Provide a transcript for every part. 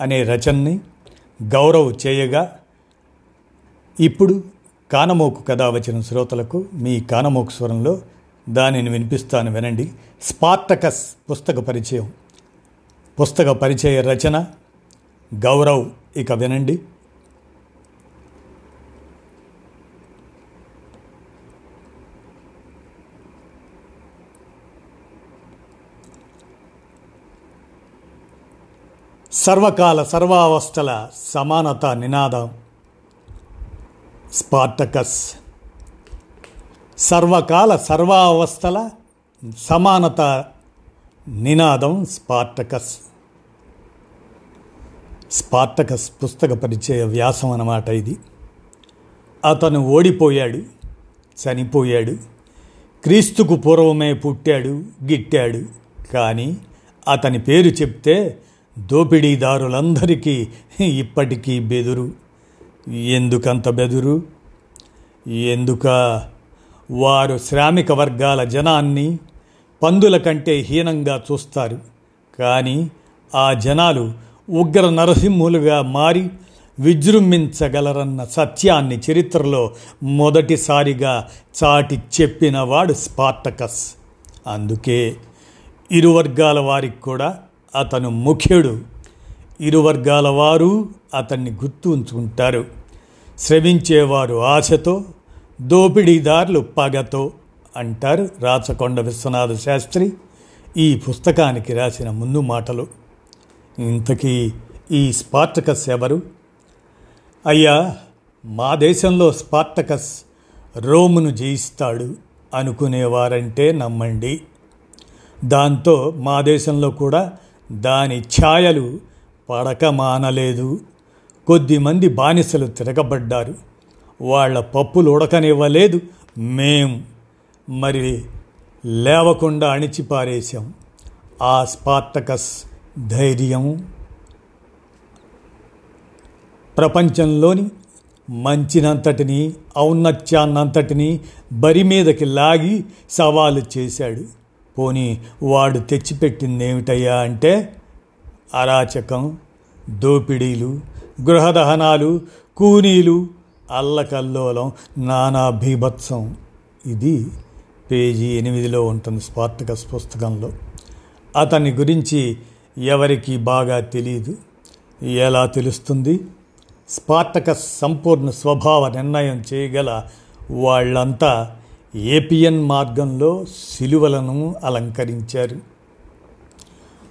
అనే రచనని గౌరవ్ చేయగా ఇప్పుడు కానమోకు కథ వచ్చిన శ్రోతలకు మీ కానమోకు స్వరంలో దానిని వినిపిస్తాను వినండి. స్పార్టకస్ పుస్తక పరిచయం. పుస్తక పరిచయ రచన గౌరవ్. ఇక వినండి. సర్వకాల సర్వావస్థల సమానత నినాదం. స్పార్టకస్. సర్వకాల సర్వావస్థల సమానత నినాదం స్పార్టకస్. స్పార్టకస్ పుస్తక పరిచయ వ్యాసం అన్నమాట ఇది. అతను ఓడిపోయాడు చనిపోయాడు క్రీస్తుకు పూర్వమే పుట్టాడు గిట్టాడు. కానీ అతని పేరు చెప్తే దోపిడీదారులందరికీ ఇప్పటికీ బెదురు. ఎందుకంత బెదురు? ఎందుక వారు శ్రామిక వర్గాల జనాన్ని పందుల కంటే హీనంగా చూస్తారు. కానీ ఆ జనాలు ఉగ్ర నరసింహులుగా మారి విజృంభించగలరన్న సత్యాన్ని చరిత్రలో మొదటిసారిగా చాటి చెప్పినవాడు స్పార్టకస్. అందుకే ఇరు వర్గాల వారికి కూడా అతను ముఖ్యుడు. ఇరు వర్గాల వారు అతన్ని గుర్తు ఉంచుకుంటారు శ్రమించేవారు ఆశతో దోపిడీదారులు పగతో అంటారు రాచకొండ విశ్వనాథ శాస్త్రి ఈ పుస్తకానికి రాసిన ముందు మాటలు. ఇంతకీ ఈ స్పార్టకస్ ఎవరు? అయ్యా మా దేశంలో స్పార్టకస్ రోమును జయిస్తాడు అనుకునేవారంటే నమ్మండి. దాంతో మా దేశంలో కూడా దాని ఛాయలు పడక మానలేదు. కొద్దిమంది బానిసలు తిరగబడ్డారు. వాళ్ళ పప్పులు ఉడకనివ్వలేదు. మేం మరి లేవకుండా అణిచిపారేశాం. ఆ స్పార్టకస్ ధైర్యం. ప్రపంచంలోని మంచినంతటిని ఔన్నత్యాన్నంతటిని బరి మీదకి లాగి సవాలు చేశాడు. పోనీ వాడు తెచ్చిపెట్టింది ఏమిటయ్యా అంటే అరాచకం దోపిడీలు గృహదహనాలు కూనీలు అల్లకల్లోలం నానా భీభత్సం. ఇది పేజీ ఎనిమిదిలో ఉంటుంది స్పార్టకస్ పుస్తకంలో. అతని గురించి ఎవరికి బాగా తెలియదు ఎలా తెలుస్తుంది? స్పార్టకస్ సంపూర్ణ స్వభావ నిర్ణయం చేయగల వాళ్ళంతా ఏపియన్ మార్గంలో సిలువలను అలంకరించారు.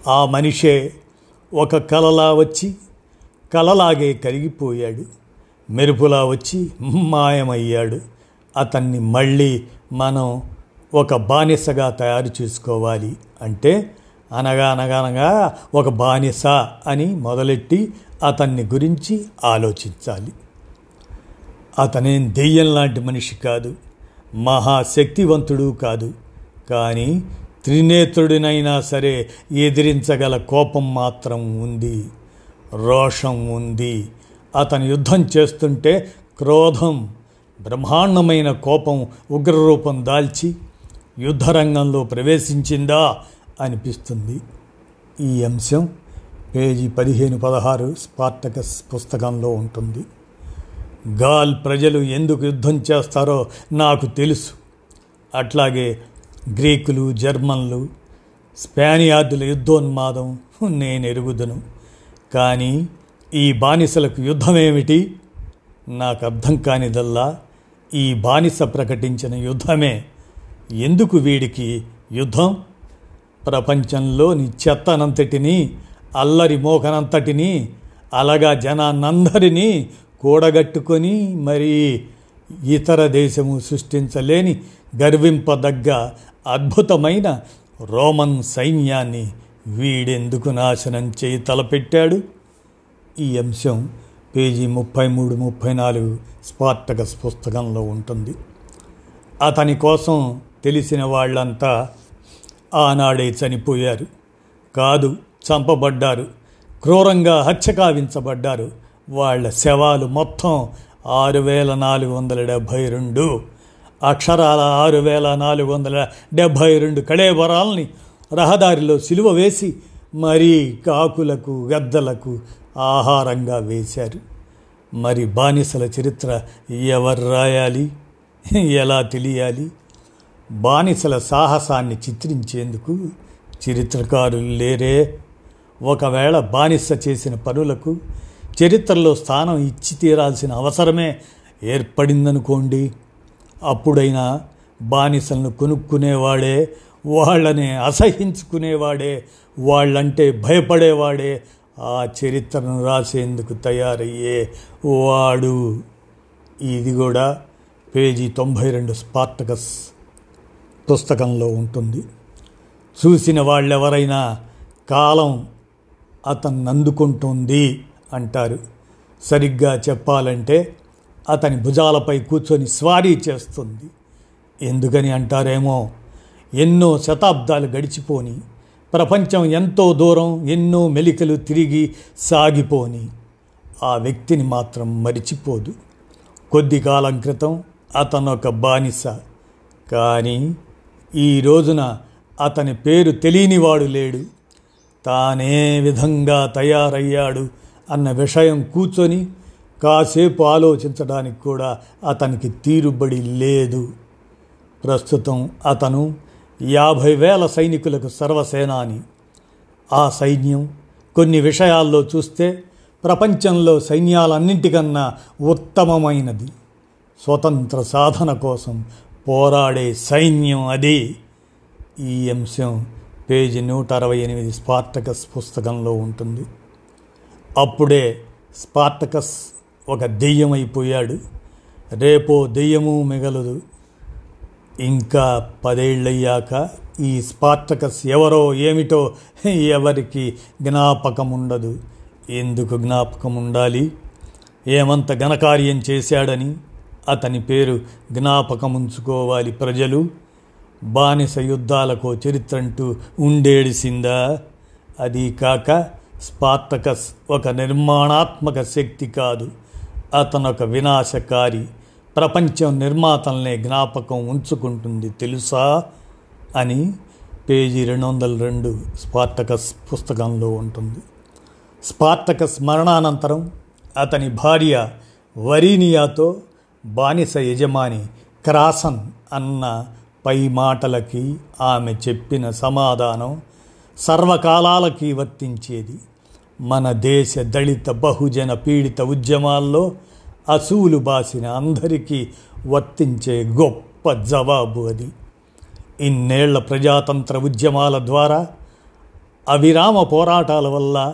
ఆ మనిషే ఒక కలలా వచ్చి కలలాగే కరిగిపోయాడు. మెరుపులా వచ్చి మాయమయ్యాడు. అతన్ని మళ్ళీ మనం ఒక బానిసగా తయారు చేసుకోవాలి అంటే అనగా అనగానగా ఒక బానిస అని మొదలెట్టి అతన్ని గురించి ఆలోచించాలి. అతనేం దెయ్యం లాంటి మనిషి కాదు. మహాశక్తివంతుడు కాదు. కానీ త్రినేత్రుడినైనా సరే ఎదిరించగల కోపం మాత్రం ఉంది. రోషం ఉంది. అతను యుద్ధం చేస్తుంటే క్రోధం బ్రహ్మాండమైన కోపం ఉగ్రరూపం దాల్చి యుద్ధరంగంలో ప్రవేశించిందా అనిపిస్తుంది. ఈ అంశం పేజీ పదిహేను పదహారు స్పార్టకస్ పుస్తకంలో ఉంటుంది. గాల్ ప్రజలు ఎందుకు యుద్ధం చేస్తారో నాకు తెలుసు. అట్లాగే గ్రీకులు జర్మన్లు స్పానియార్డుల యుద్ధోన్మాదం నేను ఎరుగుదను కానీ ఈ బానిసలకు యుద్ధమేమిటి? నాకు అర్థం కానిదల్లా ఈ బానిస ప్రకటించిన యుద్ధమే. ఎందుకు వీడికి యుద్ధం? ప్రపంచంలోని చెత్తనంతటినీ అల్లరి మోకనంతటినీ అలగా జనాన్నందరినీ కూడగట్టుకొని మరి ఇతర దేశము సృష్టించలేని గర్వింపదగ్గ అద్భుతమైన రోమన్ సైన్యాన్ని వీడెందుకు నాశనం చేయి తలపెట్టాడు? ఈ అంశం పేజీ ముప్పై మూడు ముప్పై నాలుగు స్పార్టకస్ పుస్తకంలో ఉంటుంది. అతని కోసం తెలిసిన వాళ్ళంతా ఆనాడే చనిపోయారు. కాదు చంపబడ్డారు. క్రూరంగా హత్య కావించబడ్డారు. వాళ్ళ శవాలు మొత్తం ఆరు వేల నాలుగు వందల డెబ్భై రెండు అక్షరాల ఆరు వేల నాలుగు వందల డెబ్భై రెండు కళేబరాల్ని రహదారిలో సిలువ వేసి మరీ కాకులకు గద్దలకు ఆహారంగా వేశారు. మరి బానిసల చరిత్ర ఎవరు రాయాలి? ఎలా తెలియాలి? బానిసల సాహసాన్ని చిత్రించేందుకు చరిత్రకారులు లేరే? ఒకవేళ బానిస చేసిన పనులకు చరిత్రలో స్థానం ఇచ్చి తీరాల్సిన అవసరమే ఏర్పడిందనుకోండి. అప్పుడైనా బానిసలను కొనుక్కునేవాడే వాళ్ళని అసహించుకునేవాడే వాళ్ళంటే భయపడేవాడే ఆ చరిత్రను రాసేందుకు తయారయ్యే వాడు. ఇది కూడా పేజీ తొంభై రెండు స్పార్టకస్ పుస్తకంలో ఉంటుంది. చూసిన వాళ్ళెవరైనా కాలం అతన్ని అందుకుంటుంది అంటారు. సరిగ్గా చెప్పాలంటే అతని భుజాలపై కూర్చొని స్వారీ చేస్తుంది. ఎందుకని అంటారేమో ఎన్నో శతాబ్దాలు గడిచిపోని ప్రపంచం ఎంతో దూరం ఎన్నో మెలికలు తిరిగి సాగిపోని ఆ వ్యక్తిని మాత్రం మరిచిపోదు. కొద్ది కాలం క్రితం అతను ఒక బానిస. కానీ ఈ రోజున అతని పేరు తెలియనివాడు లేడు. తానే విధంగా తయారయ్యాడు అన్న విషయం కూర్చొని కాసేపు ఆలోచించడానికి కూడా అతనికి తీరుబడి లేదు. ప్రస్తుతం అతను యాభై వేల సైనికులకు సర్వసేనాని. ఆ సైన్యం కొన్ని విషయాల్లో చూస్తే ప్రపంచంలో సైన్యాలన్నింటికన్నా ఉత్తమమైనది. స్వతంత్ర సాధన కోసం పోరాడే సైన్యం అది. ఈ అంశం పేజీ నూట అరవై ఎనిమిది స్పార్టకస్ పుస్తకంలో ఉంటుంది. అప్పుడే స్పార్టకస్ ఒక దెయ్యం అయిపోయాడు రేపో దెయ్యము మిగలదు. ఇంకా పదేళ్ళయ్యాక ఈ స్పార్టకస్ ఎవరో ఏమిటో ఎవరికి జ్ఞాపకం ఉండదు ఎందుకు జ్ఞాపకం ఉండాలి ఏమంత ఘనకార్యం చేశాడని అతని పేరు జ్ఞాపకం ఉంచుకోవాలి ప్రజలు. బానిస యుద్ధాలకు చరిత్రంటూ ఉండేడిసిందా? అది కాక స్పార్టకస్ ఒక నిర్మాణాత్మక శక్తి కాదు. అతను ఒక వినాశకారి. ప్రపంచం నిర్మాతల్నే జ్ఞాపకం ఉంచుకుంటుంది తెలుసా? అని పేజీ రెండు వందల రెండు స్పార్టకస్ పుస్తకంలో ఉంటుంది. స్పార్టకస్ మరణానంతరం అతని భార్య వరీనియాతో బానిస యజమాని క్రాసన్ అన్న పై మాటలకి ఆమె చెప్పిన సమాధానం సర్వకాలాలకి వర్తించేది. మన దేశ దళిత బహుజన పీడిత ఉద్యమాల్లో అసూలు బాసిన అందరికీ వర్తించే గొప్ప జవాబు అది. ఇన్నేళ్ళ ప్రజాతంత్ర ఉద్యమాల ద్వారా అవిరామ పోరాటాల వల్ల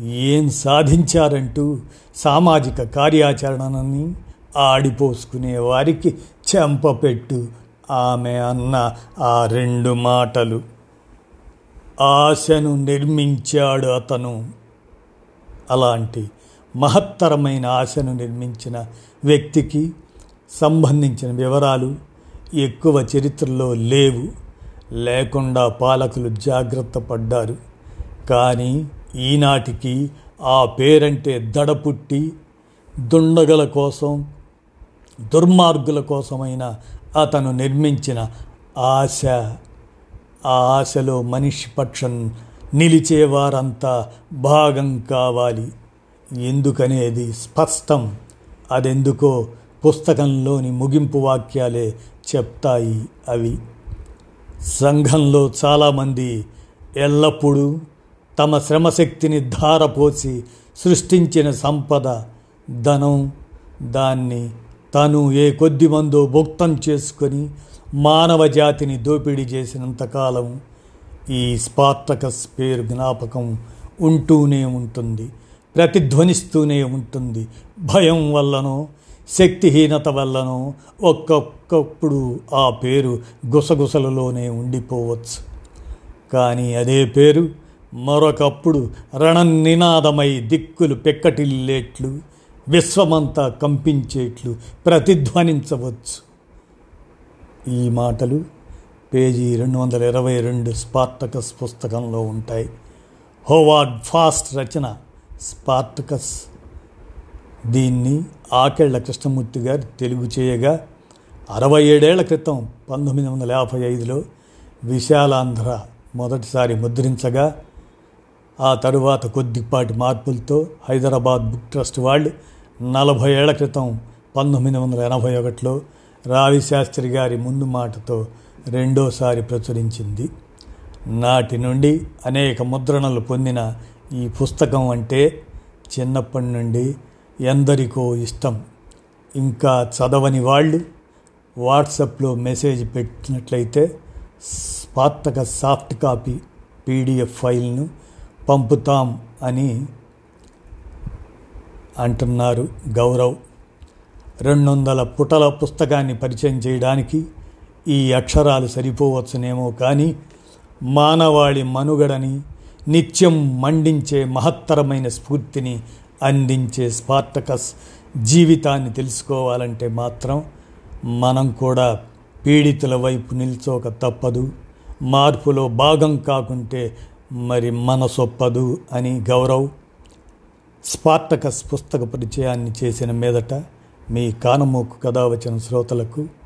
ఏం సాధించారంటూ సామాజిక కార్యాచరణని ఆడిపోసుకునే వారికి చెంపపెట్టు ఆమె అన్న ఆ రెండు మాటలు. ఆశను నిర్మించాడు అతను. అలాంటి మహత్తరమైన ఆశను నిర్మించిన వ్యక్తికి సంబంధించిన వివరాలు ఎక్కువ చరిత్రలో లేవు. లేకుండా పాలకులు జాగ్రత్త పడ్డారు. కానీ ఈనాటికి ఆ పేరంటే దడపుట్టి దుండగల కోసం దుర్మార్గుల కోసమైన అతను నిర్మించిన ఆశ. ఆ ఆశలో మనిషి పక్షం నిలిచేవారంతా భాగం కావాలి. ఎందుకనేది స్పష్టం. అదెందుకో పుస్తకంలోని ముగింపు వాక్యాలే చెప్తాయి అవి. సంఘంలో చాలామంది ఎల్లప్పుడూ తమ శ్రమశక్తిని ధారపోసి సృష్టించిన సంపద ధనం దాన్ని తను ఏ కొద్ది మందో భుక్తం చేసుకొని మానవ జాతిని దోపిడీ చేసినంతకాలం ఈ స్పార్టకస్ పేరు జ్ఞాపకం ఉంటూనే ఉంటుంది ప్రతిధ్వనిస్తూనే ఉంటుంది. భయం వల్లనో శక్తిహీనత వల్లనో ఒక్కొక్కప్పుడు ఆ పేరు గుసగుసలలోనే ఉండిపోవచ్చు. కానీ అదే పేరు మరొకప్పుడు రణనినాదమై దిక్కులు పెక్కటిల్లేట్లు విశ్వమంతా కంపించేట్లు ప్రతిధ్వనించవచ్చు. ఈ మాటలు పేజీ రెండు వందల ఇరవై రెండు స్పార్టకస్ పుస్తకంలో ఉంటాయి. హోవార్డ్ ఫాస్ట్ రచన స్పార్టకస్. దీన్ని ఆకెళ్ళ కృష్ణమూర్తి గారు తెలుగు చేయగా అరవై ఏడేళ్ళ క్రితం పంతొమ్మిది వందల యాభై ఐదులో విశాలాంధ్ర మొదటిసారి ముద్రించగా ఆ తరువాత కొద్దిపాటి మార్పులతో హైదరాబాద్ బుక్ ట్రస్ట్ వాళ్ళు నలభై ఏళ్ళ క్రితం పంతొమ్మిది వందల ఎనభై ఒకటిలో రావిశాస్త్రి గారి ముందు మాటతో రెండోసారి ప్రచురించింది. నాటి నుండి అనేక ముద్రణలు పొందిన ఈ పుస్తకం అంటే చిన్నప్పటి నుండి ఎందరికో ఇష్టం. ఇంకా చదవని వాళ్ళు వాట్సాప్లో మెసేజ్ పెట్టినట్లయితే స్పార్తక సాఫ్ట్ కాపీ పీడిఎఫ్ ఫైల్ను పంపుతాం అని అంటున్నారు గౌరవ్. రెండు వందల పుటల పుస్తకాన్ని పరిచయం చేయడానికి ఈ అక్షరాలు సరిపోవచ్చునేమో కానీ మానవాళి మనుగడని నిత్యం మండించే మహత్తరమైన స్ఫూర్తిని అందించే స్పార్టకస్ జీవితాన్ని తెలుసుకోవాలంటే మాత్రం మనం కూడా పీడితుల వైపు నిల్చోక తప్పదు మార్పులో భాగం కాకుంటే మరి మనసొప్పదు అని గౌరవ్ స్పార్టకస్ పుస్తక పరిచయాన్ని చేసిన మీదట మీ కానమోకు కథ వచ్చిన శ్రోతలకు